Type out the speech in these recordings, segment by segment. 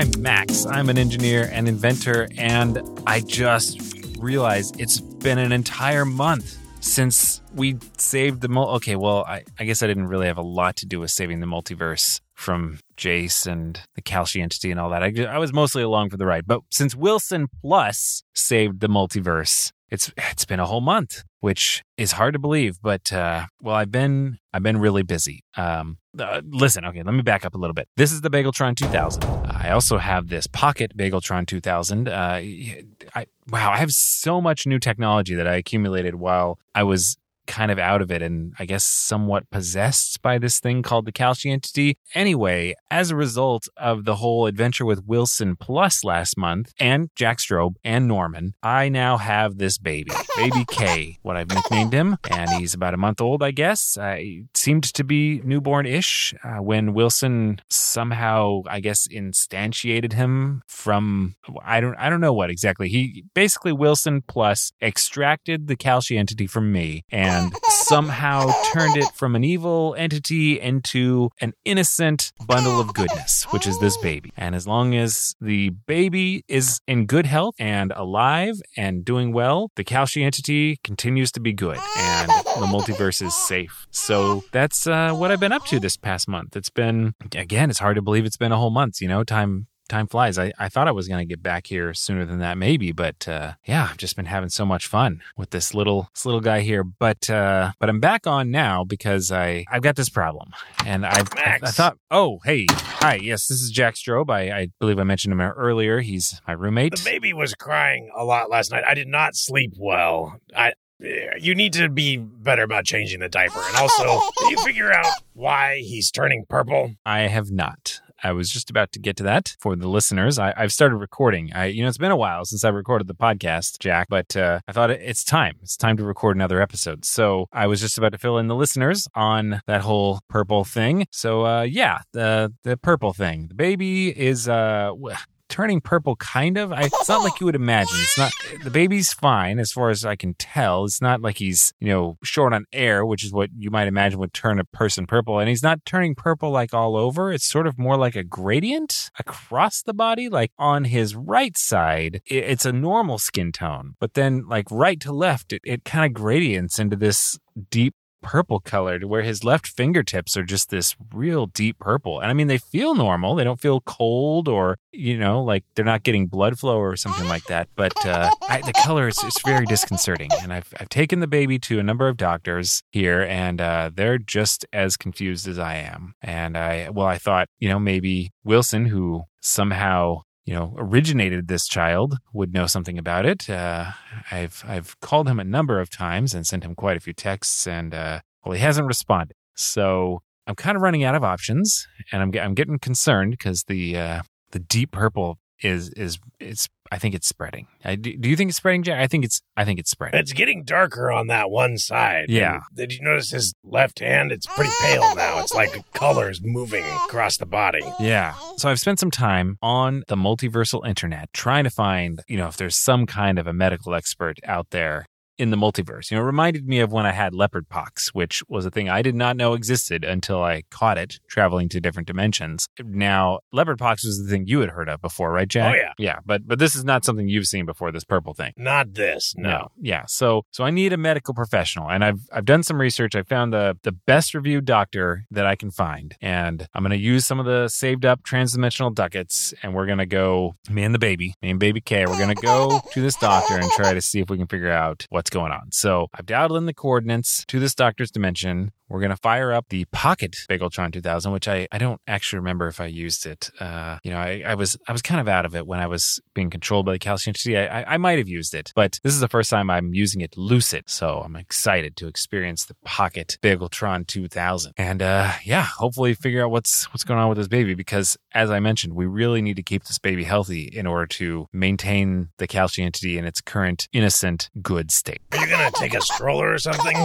I'm Max. I'm an engineer and inventor, and I just realized it's been an entire month since we saved the mul. Okay, well, I, I guess I didn't really have a lot to do with saving the multiverse from Jace and the Kalshi entity and all that. I, I was mostly along for the ride. But since Wilson Plus saved the multiverse, it's it's been a whole month, which is hard to believe. But uh, well, I've been I've been really busy. Um, uh, listen, okay, let me back up a little bit. This is the Bageltron 2000. I also have this Pocket Bageltron 2000. Uh, I, wow, I have so much new technology that I accumulated while I was kind of out of it and I guess somewhat possessed by this thing called the Kalshi entity. Anyway, as a result of the whole adventure with Wilson Plus last month and Jack Strobe and Norman, I now have this baby, baby K, what I've nicknamed him, and he's about a month old, I guess. He seemed to be newborn-ish uh, when Wilson somehow, I guess, instantiated him from I don't I don't know what exactly. He basically Wilson Plus extracted the Kalshi entity from me and and somehow turned it from an evil entity into an innocent bundle of goodness, which is this baby. And as long as the baby is in good health and alive and doing well, the Kalshi entity continues to be good and the multiverse is safe. So that's uh, what I've been up to this past month. It's been, again, it's hard to believe it's been a whole month. You know, time time flies. I, I thought I was going to get back here sooner than that, maybe, but uh, yeah, I've just been having so much fun with this little this little guy here. But uh, but I'm back on now because I I've got this problem, and I I, I thought, oh hey, hi, yes, this is Jack Strobe. I, I believe I mentioned him earlier. He's my roommate. The baby was crying a lot last night. I did not sleep well. I you need to be better about changing the diaper. And also, you figure out why he's turning purple? I have not. I was just about to get to that for the listeners. I, have started recording. I, you know, it's been a while since I recorded the podcast, Jack, but uh, I thought it's time. It's time to record another episode. So I was just about to fill in the listeners on that whole purple thing. So uh, yeah, the the purple thing. The baby is uh, turning purple, kind of. I, it's not like you would imagine. It's not the baby's fine as far as I can tell. It's not like he's you know short on air, which is what you might imagine would turn a person purple. And he's not turning purple like all over. It's sort of more like a gradient across the body. Like on his right side, it's a normal skin tone, but then like right to left, it, it kind of gradients into this deep purple colored where his left fingertips are just this real deep purple. And I mean, they feel normal. They don't feel cold or, you know, like they're not getting blood flow or something like that. But uh, I, the color is it's very disconcerting. And I've, I've taken the baby to a number of doctors here and uh, they're just as confused as I am. And I, well, I thought, you know, maybe Wilson, who somehow you know, originated this child would know something about it. Uh, I've I've called him a number of times and sent him quite a few texts, and uh, well, he hasn't responded. So I'm kind of running out of options, and I'm I'm getting concerned because the uh, the deep purple is is it's I think it's spreading. I, do, do you think it's spreading, Jack? I think it's I think it's spreading. It's getting darker on that one side. Yeah. And did you notice his left hand? It's pretty pale now. It's like colors moving across the body. Yeah. So I've spent some time on the multiversal internet trying to find, you know, if there's some kind of a medical expert out there in the multiverse. You know, it reminded me of when I had leopard pox, which was a thing I did not know existed until I caught it traveling to different dimensions. Now, leopard pox was the thing you had heard of before, right, Jack? Oh yeah. Yeah, but but this is not something you've seen before, this purple thing. Not this, no. no. Yeah. So so I need a medical professional. And I've I've done some research. I found the the best reviewed doctor that I can find. And I'm gonna use some of the saved up transdimensional ducats and we're gonna go me and the baby, me and baby K, we're gonna go to this doctor and try to see if we can figure out what's what's going on. So I've dialed in the coordinates to this doctor's dimension. We're going to fire up the Pocket Bageltron 2000, which I, I don't actually remember if I used it. Uh, you know, I, I was I was kind of out of it when I was being controlled by the calcium entity. I, I, I might have used it, but this is the first time I'm using it lucid. So I'm excited to experience the Pocket Bageltron 2000. And uh, yeah, hopefully figure out what's what's going on with this baby because as I mentioned, we really need to keep this baby healthy in order to maintain the calcium entity in its current innocent good state. Are you to take a stroller or something?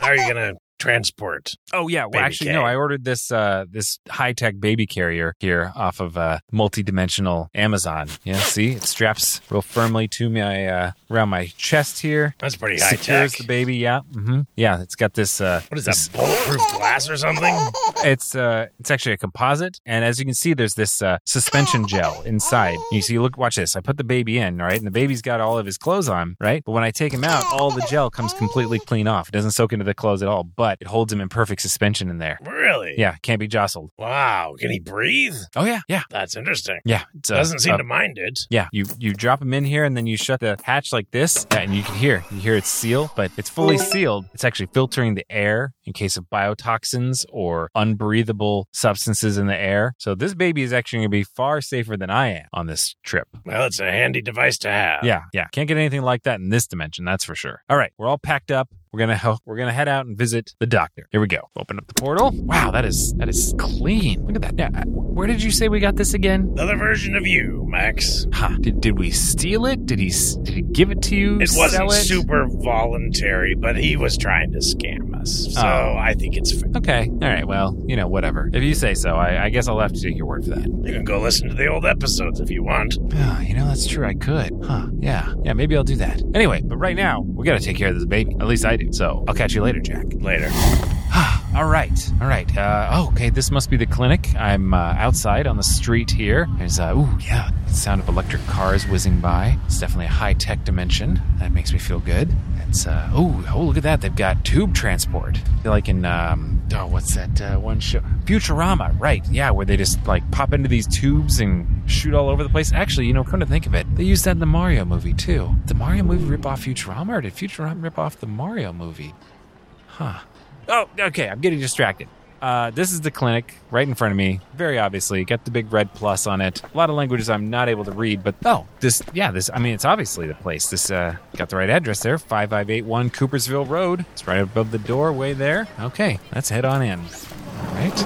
How are you to transport. Oh yeah, well actually K. no, I ordered this uh this high-tech baby carrier here off of uh multi-dimensional Amazon. Yeah, see? It straps real firmly to my uh around my chest here. That's pretty high Secures tech. the baby, yeah. Mhm. Yeah, it's got this uh What is this- that? Bulletproof glass or something? It's uh, it's actually a composite, and as you can see, there's this uh, suspension gel inside. You see, look, watch this. I put the baby in, right, and the baby's got all of his clothes on, right. But when I take him out, all the gel comes completely clean off. It doesn't soak into the clothes at all, but it holds him in perfect suspension in there. Really? Yeah, can't be jostled. Wow. Can he breathe? Oh yeah, yeah, That's interesting. yeah. It's, uh, Doesn't seem uh, to mind it. Yeah, you you drop him in here, and then you shut the hatch like this, yeah, and you can hear you hear it seal, but it's fully sealed. It's actually filtering the air in case of biotoxins or unbreathable substances in the air. So this baby is actually going to be far safer than I am on this trip. Well, it's a handy device to have. Yeah, yeah, can't get anything like that in this dimension, that's for sure. All right, we're all packed up. We're gonna ho- we're gonna head out and visit the doctor. Here we go. Open up the portal. Wow, that is that is clean. Look at that. Now, uh, where did you say we got this again? Another version of you, Max. Huh? Did, did we steal it? Did he did he give it to you? It wasn't it? super voluntary, but he was trying to scam us. So Oh. I think it's fair. Okay. All right. Well, you know, whatever. If you say so, I, I guess I'll have to take your word for that. You can go listen to the old episodes if you want. Oh, you know, that's true. I could. Huh. Yeah. Yeah, maybe I'll do that. Anyway, but right now, we got to take care of this baby. At least I do. So I'll catch you later, Jack. Later. All right. All right. Uh, oh, okay. This must be the clinic. I'm uh, outside on the street here. There's, uh, ooh, yeah, the sound of electric cars whizzing by. It's definitely a high tech dimension. That makes me feel good. It's, uh, oh, oh, look at that. They've got tube transport. I feel like in, um, oh, what's that uh, one show? Futurama, right. Yeah, where they just, like, pop into these tubes and shoot all over the place. Actually, you know, come to think of it, they used that in the Mario movie, too. The Mario movie rip off Futurama, or did Futurama rip off the Mario movie? Huh. Oh, okay. I'm getting distracted. Uh, this is the clinic right in front of me. Very obviously, got the big red plus on it. A lot of languages I'm not able to read, but oh, this, yeah, this. I mean, it's obviously the place. This uh, got the right address there, five five eight one Coopersville Road. It's right above the doorway there. Okay, let's head on in. All right.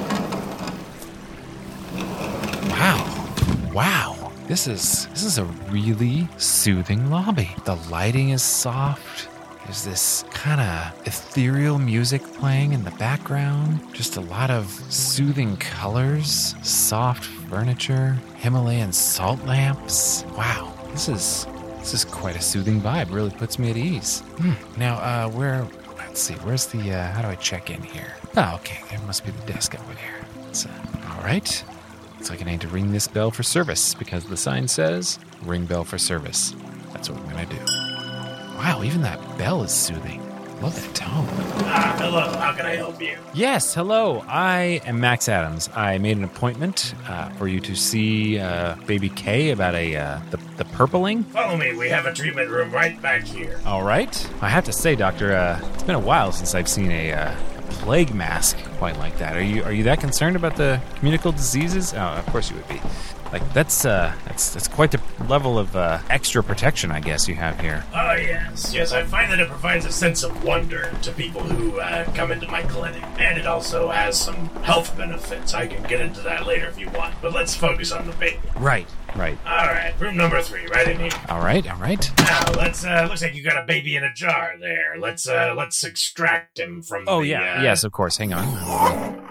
Wow, wow. This is this is a really soothing lobby. The lighting is soft. There's this kind of ethereal music playing in the background. Just a lot of soothing colors, soft furniture, Himalayan salt lamps. Wow, this is this is quite a soothing vibe. Really puts me at ease. Hmm. Now, uh, where? Let's see. Where's the? Uh, how do I check in here? Oh, okay. There must be the desk over there. It's, uh, all right. Looks like I need to ring this bell for service because the sign says ring bell for service. That's what I'm gonna do. Wow, even that bell is soothing. Love that tone. Ah, hello. How can I help you? Yes, hello. I am Max Adams. I made an appointment uh, for you to see uh, Baby K about a uh, the, the purpling. Follow me. We have a treatment room right back here. All right. I have to say, Doctor, uh, it's been a while since I've seen a, uh, a plague mask quite like that. Are you are you that concerned about the communicable diseases? Oh, of course you would be. Like that's uh, that's that's quite the level of uh, extra protection, I guess you have here. Oh, yes. Yes, I find that it provides a sense of wonder to people who uh, come into my clinic. And it also has some health benefits. I can get into that later if you want. But let's focus on the baby. Right. Right. All right, room number three, right in here. All right. All right. Now let's. Uh, looks like you got a baby in a jar there. Let's. Uh, let's extract him from. Oh the, yeah. uh, Yes, of course. Hang on.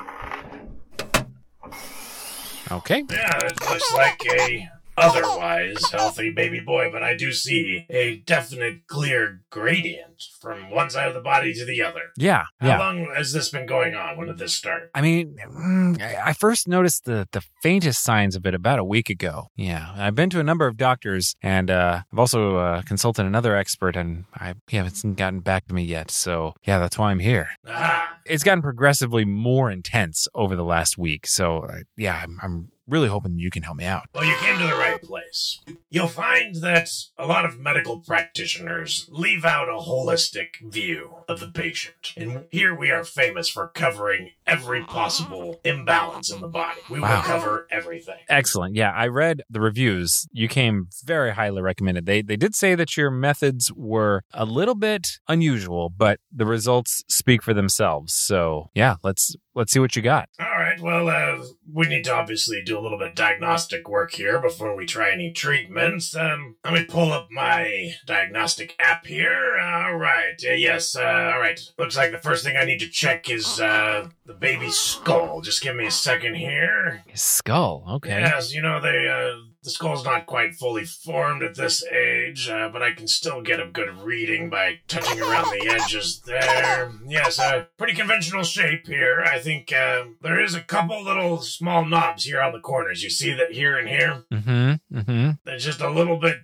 Okay. Yeah, it looks like a otherwise healthy baby boy, but I do see a definite clear gradient from one side of the body to the other. Yeah. How Yeah. long has this been going on? When did this start? I mean, mm, I I first noticed the, the faintest signs of it about a week ago. Yeah, I've been to a number of doctors, and uh, I've also uh, consulted another expert, and I he hasn't gotten back to me yet. So yeah, that's why I'm here. Ah, It's gotten progressively more intense over the last week. So uh, yeah, I'm, I'm really hoping you can help me out. well, you came to the right place. You'll find that a lot of medical practitioners leave out a holistic view of the patient. And here we are famous for covering every possible imbalance in the body. We Wow. will cover everything. Excellent. Yeah, I read the reviews. You came very highly recommended. They they did say that your methods were a little bit unusual, but the results speak for themselves. So, yeah, let's let's see what you got. All right, well, uh, we need to obviously do a little bit of diagnostic work here before we try any treatments. Um, let me pull up my diagnostic app here. All right. Uh, yes. Uh, all right. Looks like the first thing I need to check is uh, the baby's skull. Just give me a second here. His skull. Okay. Yes, you know they uh, the skull's not quite fully formed at this age, uh, but I can still get a good reading by touching around the edges there. Yes, a pretty conventional shape here. I think uh, there is a couple little small knobs here on the corners. You see that here and here? Mm-hmm. Mm-hmm. There's just a little bit,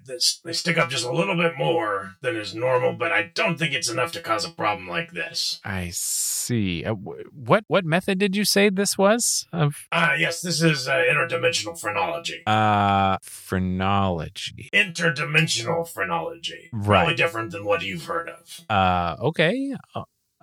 they stick up just a little bit more than is normal, but I don't think it's enough to cause a problem like this. I see. Uh, wh- what what method did you say this was of Ah, yes, this is uh, interdimensional phrenology. uh phrenology? Interdimensional phrenology. Right. Probably different than what you've heard of. Uh okay.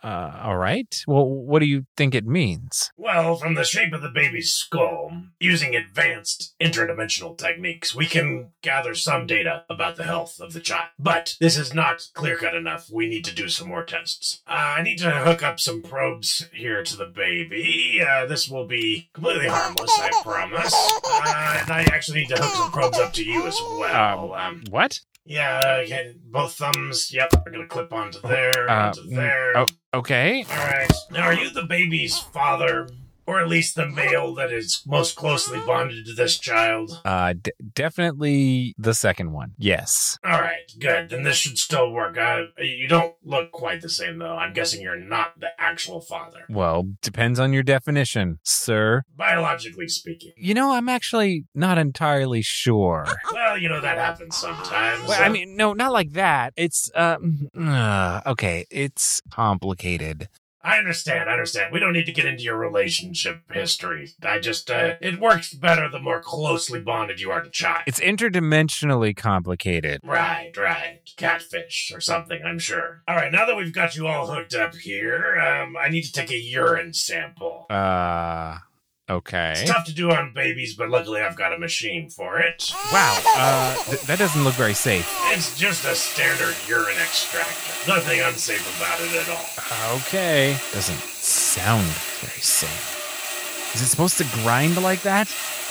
Uh, all right. Well, what do you think it means? Well, from the shape of the baby's skull, using advanced interdimensional techniques, we can gather some data about the health of the child. But this is not clear cut enough. We need to do some more tests. Uh, I need to hook up some probes here to the baby. Uh, this will be completely harmless, I promise. Uh, and I actually need to hook some probes up to you as well. Um, What? Yeah, uh, uh, okay, both thumbs. Yep, we're gonna clip onto oh, there, Uh, onto mm, there. oh, okay. All right. Now, are you the baby's father, or at least the male that is most closely bonded to this child? Uh, d- definitely the second one. Yes. All right, good. Then this should still work. Uh, you don't look quite the same, though. I'm guessing you're not the actual father, Well, depends on your definition, sir. biologically speaking. You know, I'm actually not entirely sure. Well, you know that happens sometimes. Well, I Uh, mean, no, not like that. It's um, uh, okay. It's complicated. I understand. I understand. We don't need to get into your relationship history. I just, uh, it works better the more closely bonded you are to child. It's interdimensionally complicated. Right, right. Catfish or something, I'm sure. All right, now that we've got you all hooked up here, um, I need to take a urine sample. Uh, okay. It's tough to do on babies, but luckily I've got a machine for it. Wow. Uh, th- that doesn't look very safe. It's just a standard urine extractor. Nothing unsafe about it at all. Okay. Doesn't sound very safe. Is it supposed to grind like that?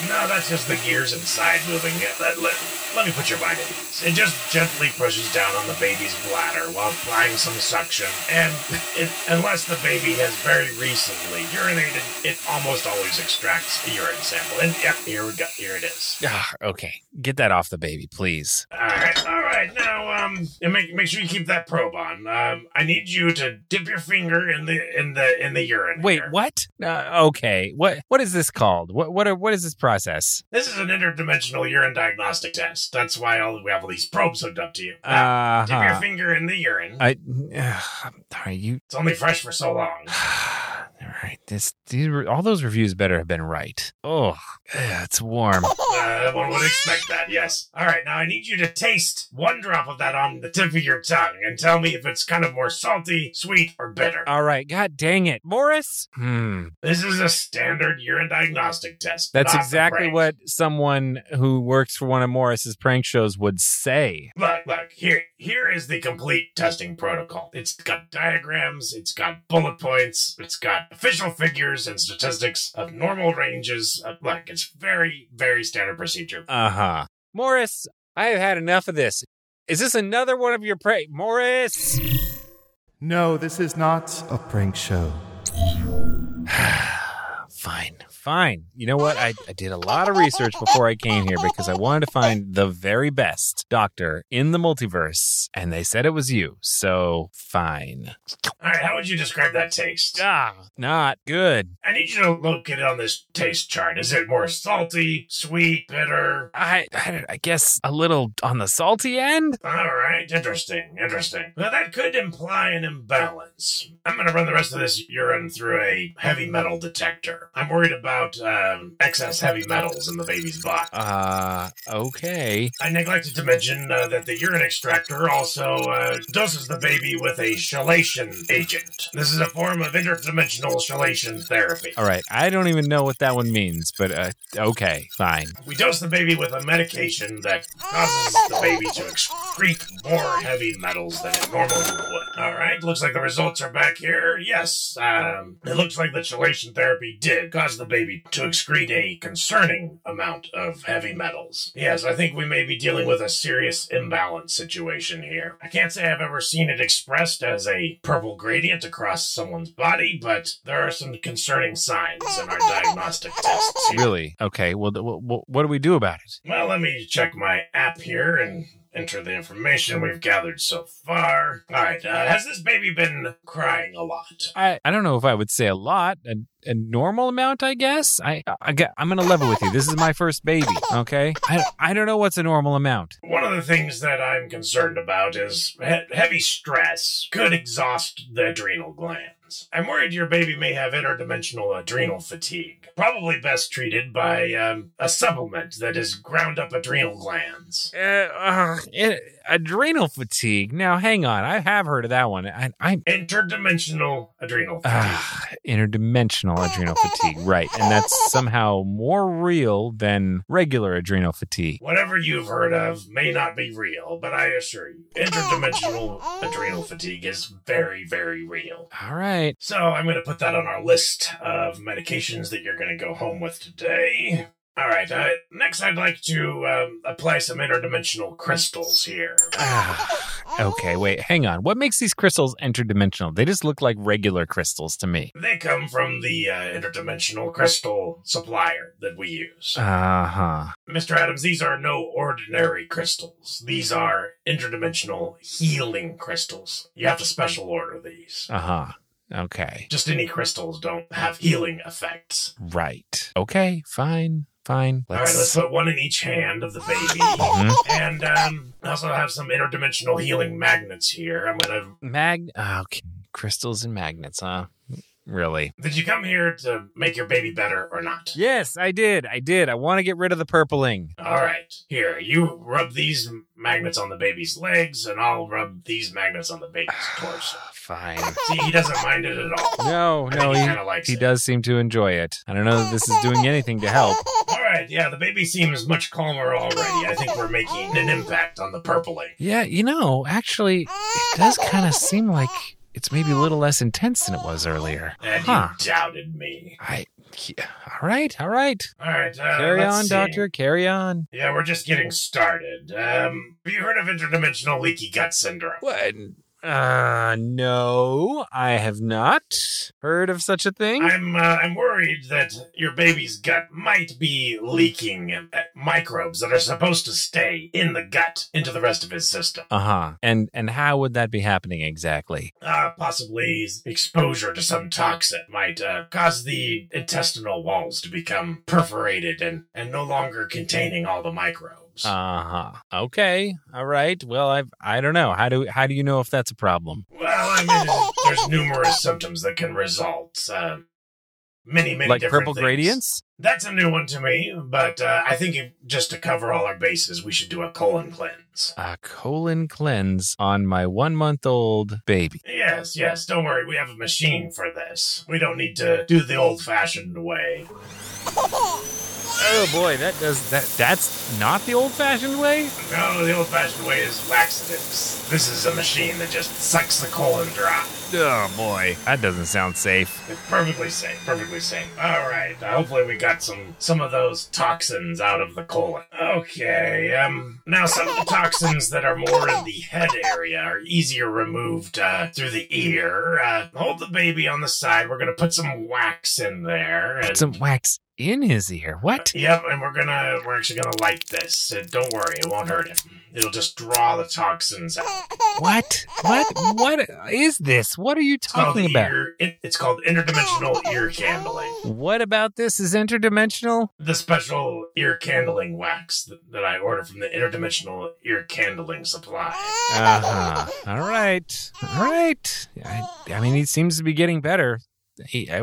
No, that's just the gears inside moving. Let, let, let me put your mind at ease. It just gently pushes down on the baby's bladder while applying some suction. And it, unless the baby has very recently urinated, it almost always extracts a urine sample. And yep, here we go. Here it is. Ah, okay. Get that off the baby, please. All right, all right. Now, um, and make make sure you keep that probe on. Um, I need you to dip your finger in the in the in the urine. Wait, here. what? Uh, okay. What what is this called? What what are, what is this process? This is an interdimensional urine diagnostic test. That's why all, we have all these probes hooked up to you. Now, Uh dip your finger in the urine. I uh, all right, you It's only fresh for so long. all right. This these, re- all those reviews better have been right. Oh, it's warm. Uh, one would expect that, yes. All right, now I need you to taste one drop of that on the tip of your tongue and tell me if it's kind of more salty, sweet, or bitter. All right. God dang it, Morris. Hmm. This is a standard urine diagnostic test. That's exactly what someone who works for one of Morris's prank shows would say. Look, look, here here is the complete testing protocol. It's got diagrams, it's got bullet points, it's got official figures and statistics of normal ranges. Uh, look, it's very, very standard procedure. Uh huh. Morris, I have had enough of this. Is this another one of your prank, Morris? No, this is not a prank show. fine, fine. You know what? I, I did a lot of research before I came here because I wanted to find the very best doctor in the multiverse, and they said it was you. So fine. All right, how would you describe that taste? Ah, not good. I need you to look at it on this taste chart. Is it more salty, sweet, bitter? I, I, I guess a little on the salty end. All right, interesting, interesting. Now that could imply an imbalance. I'm going to run the rest of this urine through a heavy metal detector. I'm worried about um, excess heavy metals in the baby's body. Uh, okay. I neglected to mention uh, that the urine extractor also uh, doses the baby with a chelation agent. This is a form of interdimensional chelation therapy. All right. I don't even know what that one means, but uh, okay, fine. We dose the baby with a medication that causes the baby to excrete more heavy metals than it normally would. All right, looks like the results are back here. Yes, um, it looks like the chelation therapy did cause the baby baby to excrete a concerning amount of heavy metals. Yes, I think we may be dealing with a serious imbalance situation here. I can't say I've ever seen it expressed as a purple gradient across someone's body, but there are some concerning signs in our diagnostic tests. Here. Really? Okay. Well, th- wh- what do we do about it? Well, let me check my app here and enter the information we've gathered so far. All right, uh, has this baby been crying a lot? I, I don't know if I would say a lot, a, a normal amount, I guess. I, I I'm gonna level with you. This is my first baby. Okay. I, I don't know what's a normal amount. One of the things that I'm concerned about is he- heavy stress could exhaust the adrenal I'm worried your baby may have interdimensional adrenal fatigue, probably best treated by um, a supplement that is ground up adrenal glands. Uh, uh, adrenal fatigue. Now, hang on. I have heard of that one. I, I'm Interdimensional adrenal fatigue. Ah, interdimensional adrenal fatigue, right? And that's somehow more real than regular adrenal fatigue. Whatever you've heard of may not be real, but I assure you, interdimensional adrenal fatigue is very, very real. All right. So I'm going to put that on our list of medications that you're going to go home with today. All right. Uh, next, I'd like to um, apply some interdimensional crystals here. Ah, okay, wait, hang on. What makes these crystals interdimensional? They just look like regular crystals to me. They come from the uh, interdimensional crystal supplier that we use. Uh huh. Mr. Adams, these are no ordinary crystals. These are interdimensional healing crystals. You have to special order these. Uh huh. Okay. Just any crystals don't have healing effects. Right. Okay, fine. Fine. All right, let's Let's. put one in each hand of the baby. Mhm. And um, I also have some interdimensional healing magnets here. I'm gonna. Mag. ah, Okay. Crystals and magnets, huh? Really? Did you come here to make your baby better or not? Yes, I did. I did. I want to get rid of the purpling. All right, here you rub these magnets on the baby's legs, and I'll rub these magnets on the baby's torso. Fine. See, he doesn't mind it at all. No, I no, he he, kind of likes he it. does seem to enjoy it. I don't know that this is doing anything to help. All right, yeah, the baby seems much calmer already. I think we're making an impact on the purpling. Yeah, you know, actually, it does kind of seem like it's maybe a little less intense than it was earlier. And Huh. you doubted me. I. yeah, All right, all right. All right, uh, Carry on, see. doctor. Carry on. Yeah, we're just getting started. Um, have you heard of interdimensional leaky gut syndrome? What? Uh, no, I have not heard of such a thing. I'm uh, I'm worried that your baby's gut might be leaking microbes that are supposed to stay in the gut into the rest of his system. Uh huh. And and how would that be happening exactly? Uh, possibly exposure to some toxin might uh, cause the intestinal walls to become perforated and, and no longer containing all the microbes. Uh huh. Okay. All right. Well, I I don't know. How do how do you know if that's a problem? well, I mean, there's numerous symptoms that can result. Uh, many, many like different purple things. gradients? That's a new one to me, but uh, I think if, just to cover all our bases, we should do a colon cleanse. A colon cleanse on my one month old baby. Yes, yes, don't worry, we have a machine for this. We don't need to do the old fashioned way. Oh boy, that does that. That's not the old fashioned way. No, the old fashioned way is laxatives. This is a machine that just sucks the colon dry. Oh boy, that doesn't sound safe. It's perfectly safe, perfectly safe. All right, uh, hopefully we got some some of those toxins out of the colon. Okay, um, now some of the toxins that are more in the head area are easier removed uh, through the ear. Uh, hold the baby on the side. We're gonna put some wax in there. And, Put some wax in his ear. What? Yep, and we're gonna we're actually gonna light this. Uh, don't worry, it won't hurt him. It'll just draw the toxins out. What? What? What is this? What are you talking about? ear- it- it's called interdimensional ear candling. What about this is interdimensional? the special ear candling wax that, that I ordered from the interdimensional ear candling supply. Uh huh. All right. All right. I, I mean, he seems to be getting better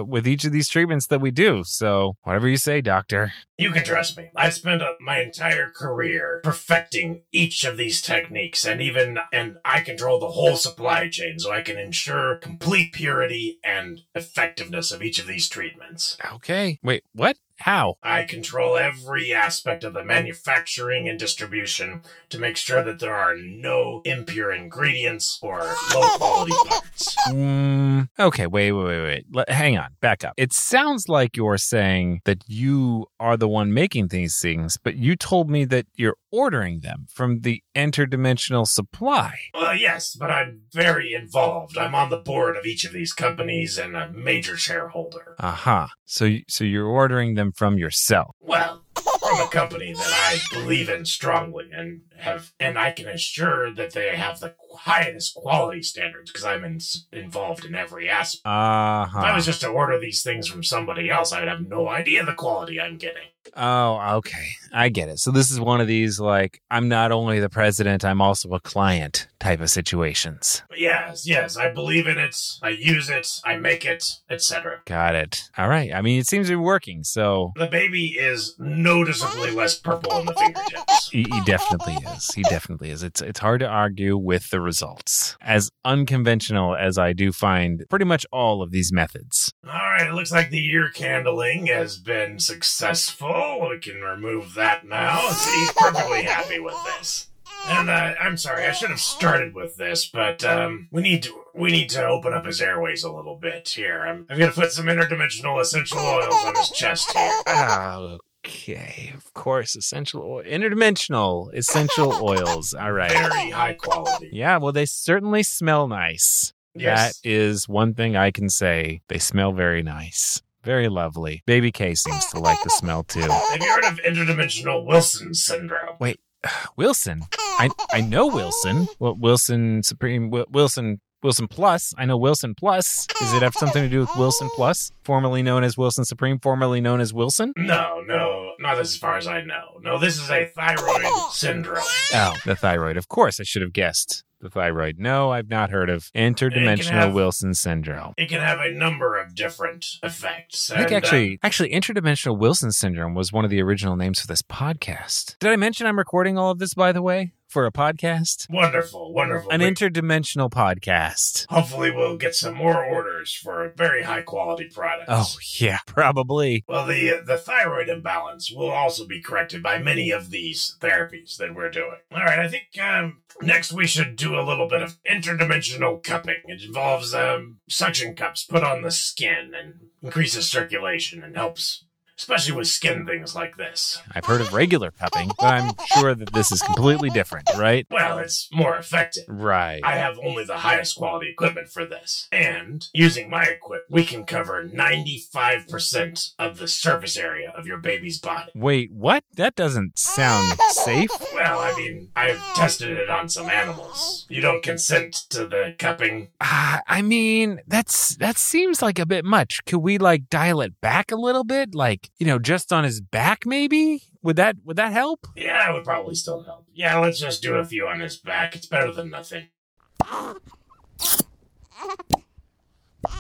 with each of these treatments that we do. So, whatever you say, doctor. You can trust me. I've spent uh, my entire career perfecting each of these techniques, and even and I control the whole supply chain, so I can ensure complete purity and effectiveness of each of these treatments. Okay. Wait, what? How? I control every aspect of the manufacturing and distribution to make sure that there are no impure ingredients or low quality parts. Mm, okay, wait, wait, wait, wait. Let, hang on, back up. It sounds like you're saying that you are the one making these things, but you told me that you're ordering them from the interdimensional supply. Well, yes, but I'm very involved. I'm on the board of each of these companies and a major shareholder. Aha. So, so you're ordering them from yourself. Well, from a company that I believe in strongly and have, and I can assure that they have the highest quality standards because I'm in, involved in every aspect. If I Uh-huh. was just to order these things from somebody else, I would have no idea the quality I'm getting. Oh, okay. I get it. So this is one of these like I'm not only the president, I'm also a client type of situations. Yes, yes, I believe in it. I use it. I make it, etc. Got it. All right. I mean, it seems to be working. So The baby is noticeably less purple in the fingertips. he, he definitely is. He definitely is. It's it's hard to argue with the results. As unconventional as I do find pretty much all of these methods. All right, it looks like the ear candling has been successful. We can remove that now. He's perfectly happy with this. And uh, I'm sorry, I should have started with this, but um, we need to we need to open up his airways a little bit here. I'm, I'm gonna put some interdimensional essential oils on his chest here. Okay, of course, essential oil, interdimensional essential oils. All right. Very high quality. Yeah, well, they certainly smell nice. Yes. That is one thing I can say. They smell very nice. Very lovely. Baby K seems to like the smell too. Have you heard of interdimensional Wilson syndrome? Wait, Wilson. I I know Wilson. Well, Wilson Supreme Wilson Wilson Plus. I know Wilson Plus. Does it have something to do with Wilson Plus, formerly known as Wilson Supreme, formerly known as Wilson? No, no, not as far as I know. No, this is a thyroid syndrome. Oh, the thyroid. Of course, I should have guessed the thyroid. No, I've not heard of interdimensional have- Wilson syndrome. It can have a number of different effects. I think and, uh, actually, actually, interdimensional Wilson syndrome was one of the original names for this podcast. Did I mention I'm recording all of this, by the way, for a podcast? wonderful, wonderful. An interdimensional podcast. Hopefully, we'll get some more orders for very high quality products. Oh yeah, probably. Well, the the thyroid imbalance will also be corrected by many of these therapies that we're doing. All right, I think um, next we should do a little bit of interdimensional cupping. It involves um, suction cups put on the skin and increases circulation and helps, especially with skin things like this. I've heard of regular cupping, but I'm sure that this is completely different, right? Well, it's more effective. Right. I have only the highest quality equipment for this. And using my equipment, we can cover 95% of the surface area of your baby's body. Wait, what? That doesn't sound safe. Well, I mean, I've tested it on some animals. You don't consent to the cupping? Uh, I mean, that's that seems like a bit much. Could we like dial it back a little bit? Like, you know, just on his back maybe? Would that would that help? Yeah, it would probably still help. Yeah, let's just do a few on his back. It's better than nothing.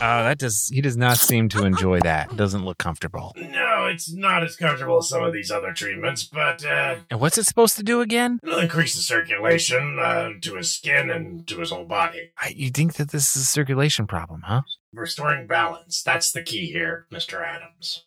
Oh, that does he does not seem to enjoy that. Doesn't look comfortable. No, it's not as comfortable as some of these other treatments, but uh, And what's it supposed to do again? it'll increase the circulation uh, to his skin and to his whole body. I, you think that this is a circulation problem, huh? restoring balance. That's the key here, Mr. Adams.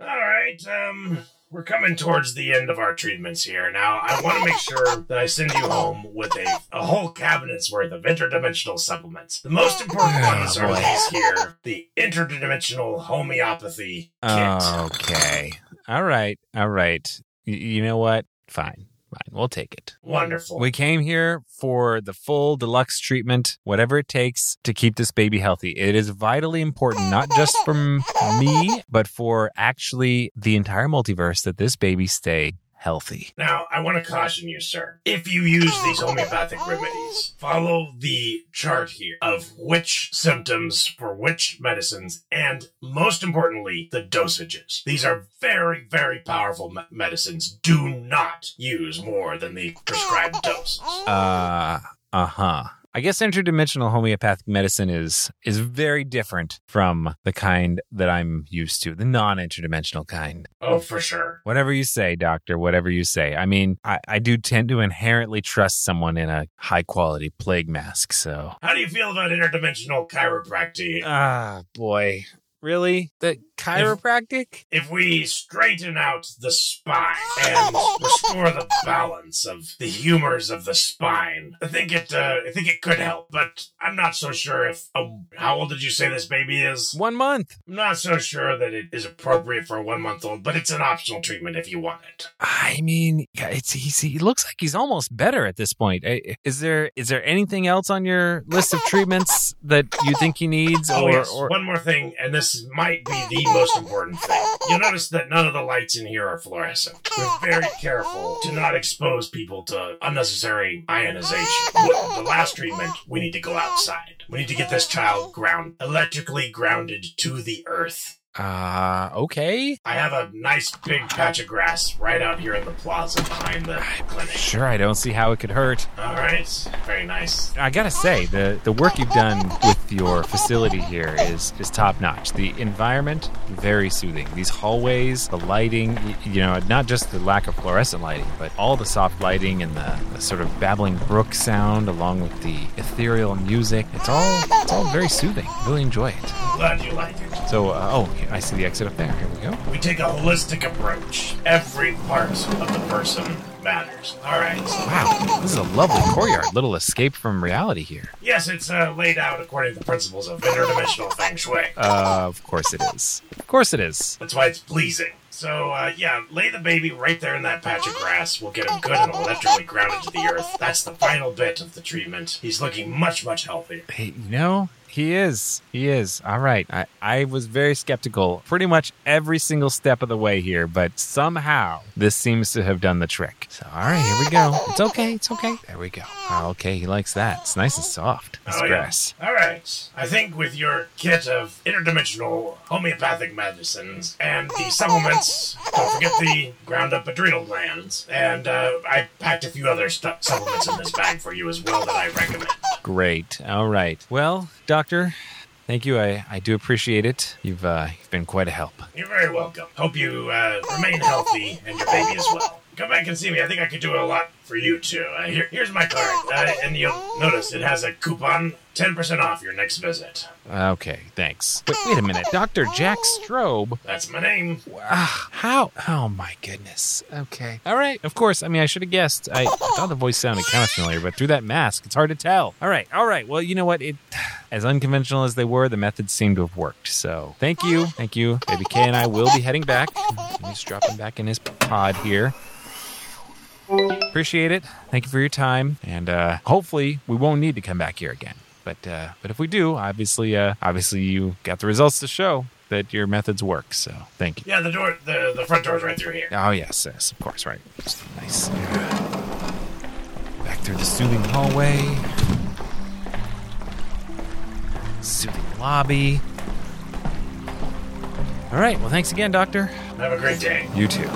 All right, um, we're coming towards the end of our treatments here. Now, I want to make sure that I send you home with a, a whole cabinet's worth of interdimensional supplements. The most important ones are these here the interdimensional homeopathy kit. Okay. All right. All right. Y- you know what? Fine. Fine. We'll take it. Wonderful. We came here for the full deluxe treatment, whatever it takes to keep this baby healthy. It is vitally important, not just from me, but for actually the entire multiverse that this baby stay healthy. Now, I want to caution you, sir. If you use these homeopathic remedies, follow the chart here of which symptoms for which medicines, and most importantly, the dosages. These are very, very powerful me- medicines. Do not use more than the prescribed dose. Uh, uh-huh. I guess interdimensional homeopathic medicine is is very different from the kind that I'm used to, the non-interdimensional kind. Oh, for sure. Whatever you say, doctor, whatever you say. I mean, I, I do tend to inherently trust someone in a high quality plague mask, so. How do you feel about interdimensional chiropractic? Ah, boy. Really? The chiropractic? If we straighten out the spine and restore the balance of the humors of the spine, I think it. Uh, I think it could help. But I'm not so sure if. Oh, how old did you say this baby is? One month. I'm not so sure that it is appropriate for a one month old, but it's an optional treatment if you want it. I mean, it's he's, he looks like he's almost better at this point. Is there is there anything else on your list of treatments that you think he needs? Oh, or, yes. or One more thing, and this might be the most important thing. You'll notice that none of the lights in here are fluorescent. We're very careful to not expose people to unnecessary ionization. With the last treatment, we need to go outside. We need to get this child ground electrically grounded to the earth. Uh, okay. I have a nice big patch of grass right out here in the plaza behind the clinic. Sure, I don't see how it could hurt. All right, very nice. I gotta say, the, the work you've done with your facility here is, is top notch. The environment, very soothing. These hallways, the lighting, y- you know, not just the lack of fluorescent lighting, but all the soft lighting and the, the sort of babbling brook sound along with the ethereal music. It's all it's all very soothing. Really enjoy it. Glad you like it. So, uh, oh, I see the exit up there. Here we go. We take a holistic approach. Every part of the person matters. All right. Wow, this is a lovely courtyard. Little escape from reality here. Yes, it's uh, laid out according to the principles of interdimensional feng shui. Uh, of course it is. Of course it is. That's why it's pleasing. So, uh, yeah, lay the baby right there in that patch of grass. We'll get him good and electrically grounded to the earth. That's the final bit of the treatment. He's looking much, much healthier. Hey, you know, he is. He is. All right. I, I was very skeptical pretty much every single step of the way here, but somehow this seems to have done the trick. So, all right, here we go. It's okay. It's okay. There we go. Okay, he likes that. It's nice and soft. This Oh, yeah. grass. All right. I think with your kit of interdimensional homeopathic medicines and the supplements, don't forget the ground up adrenal glands. And uh, I packed a few other stu- supplements in this bag for you as well that I recommend. Great. All right. Well, doctor, thank you. I, I do appreciate it. You've, uh, you've been quite a help. You're very welcome. Hope you uh, remain healthy and your baby as well. Come back and see me. I think I could do a lot for you too. Uh, here, here's my card, uh, and you'll notice it has a coupon, ten percent off your next visit. Okay, thanks. But wait a minute. Dr. Jack Strobe That's my name. Ah, how? Oh my goodness. Okay. All right. Of course. I mean, I should have guessed. I, I thought the voice sounded kind of familiar, but through that mask, it's hard to tell. All right. All right. Well, you know what? It, as unconventional as they were, the methods seem to have worked. So thank you. Thank you. Baby K and I will be heading back. He's me just drop him back in his pod here. Appreciate it. Thank you for your time, and uh, hopefully we won't need to come back here again. But uh, but if we do, obviously, uh, obviously you got the results to show that your methods work. So thank you. Yeah, the door, the the front door's right through here. Oh yes, yes, of course, right. Just nice. Back through the soothing hallway. Soothing lobby. All right. Well, thanks again, Doctor. Have a great day. You too.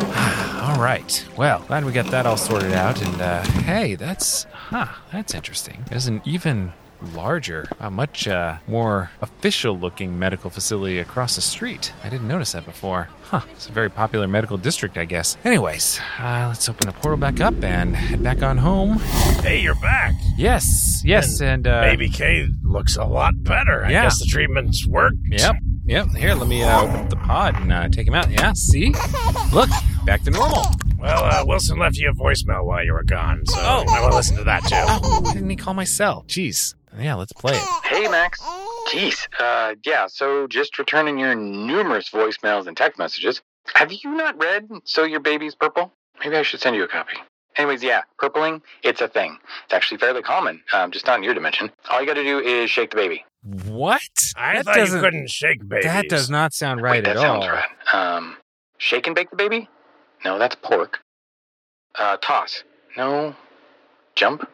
all right. Well, glad we got that all sorted out. And uh, hey, that's huh. That's interesting. There's an even larger, a much uh, more official-looking medical facility across the street. I didn't notice that before. Huh. It's a very popular medical district, I guess. Anyways, uh, let's open the portal back up and head back on home. Hey, you're back. Yes. Yes. And, uh, Baby K looks a lot better. I Yeah. guess the treatments worked. Yep. Yep. Here, let me uh, open up the pod and uh, take him out. Yeah. See? Look, back to normal. Well, uh, Wilson left you a voicemail while you were gone, so Oh. I want to listen to that too. Oh, why didn't he call my cell? Jeez. Yeah, let's play it. Hey, Max. Jeez. Uh, yeah, so just returning your numerous voicemails and text messages. Have you not read So Your Baby's Purple? Maybe I should send you a copy. Anyways, yeah, purpling, it's a thing. It's actually fairly common, um, just not in your dimension. All you gotta do is shake the baby. What? I that thought you couldn't shake babies. That does not sound right Wait, that at sounds all. right. Um, shake and bake the baby? No, that's pork. Uh, toss? No. Jump?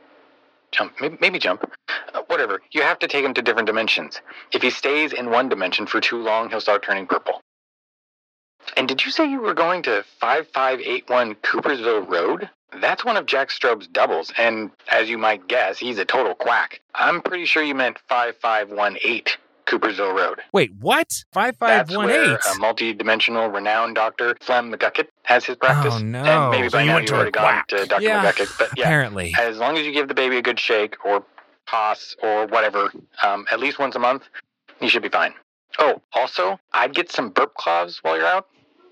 Jump? Maybe, maybe jump. Uh, whatever. You have to take him to different dimensions. If he stays in one dimension for too long, he'll start turning purple. And did you say you were going to 5581 Coopersville Road? That's one of Jack Strobe's doubles, and as you might guess, he's a total quack. I'm pretty sure you meant 5518 Coopersville Road. Wait, what? Five five That's where a multi-dimensional renowned doctor, Flem McGucket, has his practice. Oh, no. And maybe So by you now you've already gone to Dr. Yeah, McGucket. But yeah, Apparently. as long as you give the baby a good shake or toss or whatever, um, at least once a month, you should be fine. Oh, also, I'd get some burp cloths while you're out.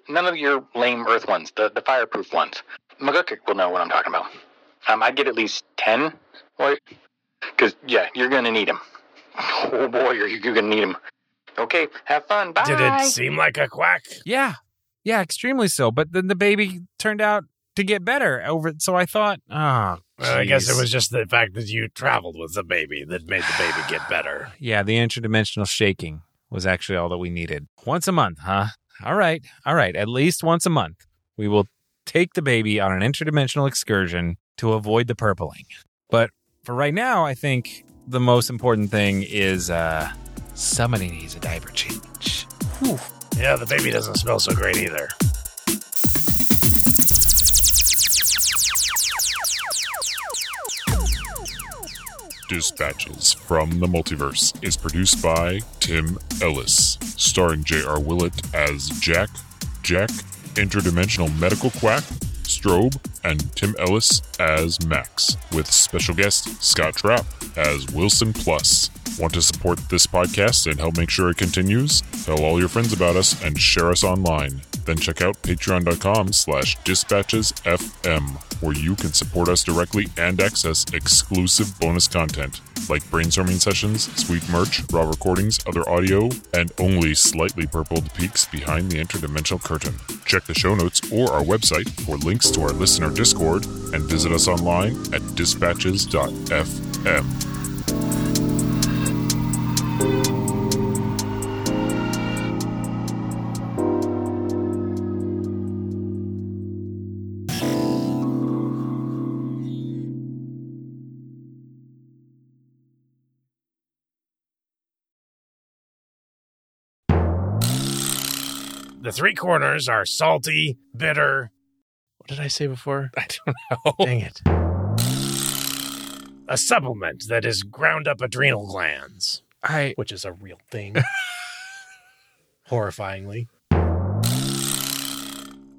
None of your lame earth ones, the, the fireproof ones. McGucket will know what I'm talking about. Um, I'd get at least 10. Because, yeah, you're going to need them. Oh boy, you're, you're going to need them. Okay, have fun. Bye. Did it seem like a quack? Yeah. Yeah, extremely so. But then the baby turned out to get better over so I thought, oh, Well, I guess it was just the fact that you traveled with the baby that made the baby get better. Yeah, the interdimensional shaking was actually all that we needed. Once a month, huh? All right. All right. At least once a month. We will take the baby on an interdimensional excursion to avoid the purpling. But for right now, I think the most important thing is uh somebody needs a diaper change. Yeah, the baby doesn't smell so great either. Dispatches from the Multiverse is produced by Tim Ellis, starring J.R. Willett as Jack, Jack, Interdimensional Medical Quack, Strobe, and Tim Ellis as Max, with special guest Scott Trapp as Wilson Plus. Want to support this podcast and help make sure it continues? Tell all your friends about us and share us online. Then check out patreon.com slash dispatchesfm, where you can support us directly and access exclusive bonus content, like brainstorming sessions, sweet merch, raw recordings, other audio, and only slightly purpled peeks behind the interdimensional curtain. Check the show notes or our website for links to our listener Discord, and visit us online at dispatches.fm. The three corners are salty, bitter. What did I say before? I don't know. Dang it. A supplement that is ground up adrenal glands, I which is a real thing. Horrifyingly. And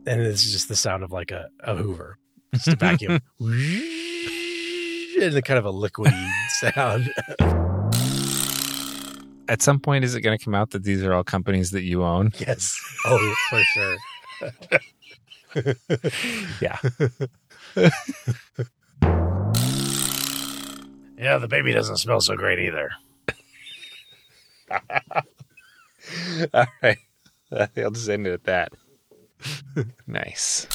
it's just the sound of like a, a hoover. Just a vacuum. and the kind of a liquidy sound. At some point is it going to come out that these are all companies that you own? yes. Oh, for sure. Yeah. Yeah, the baby doesn't smell so great either. all right. I'll just end it at that. nice.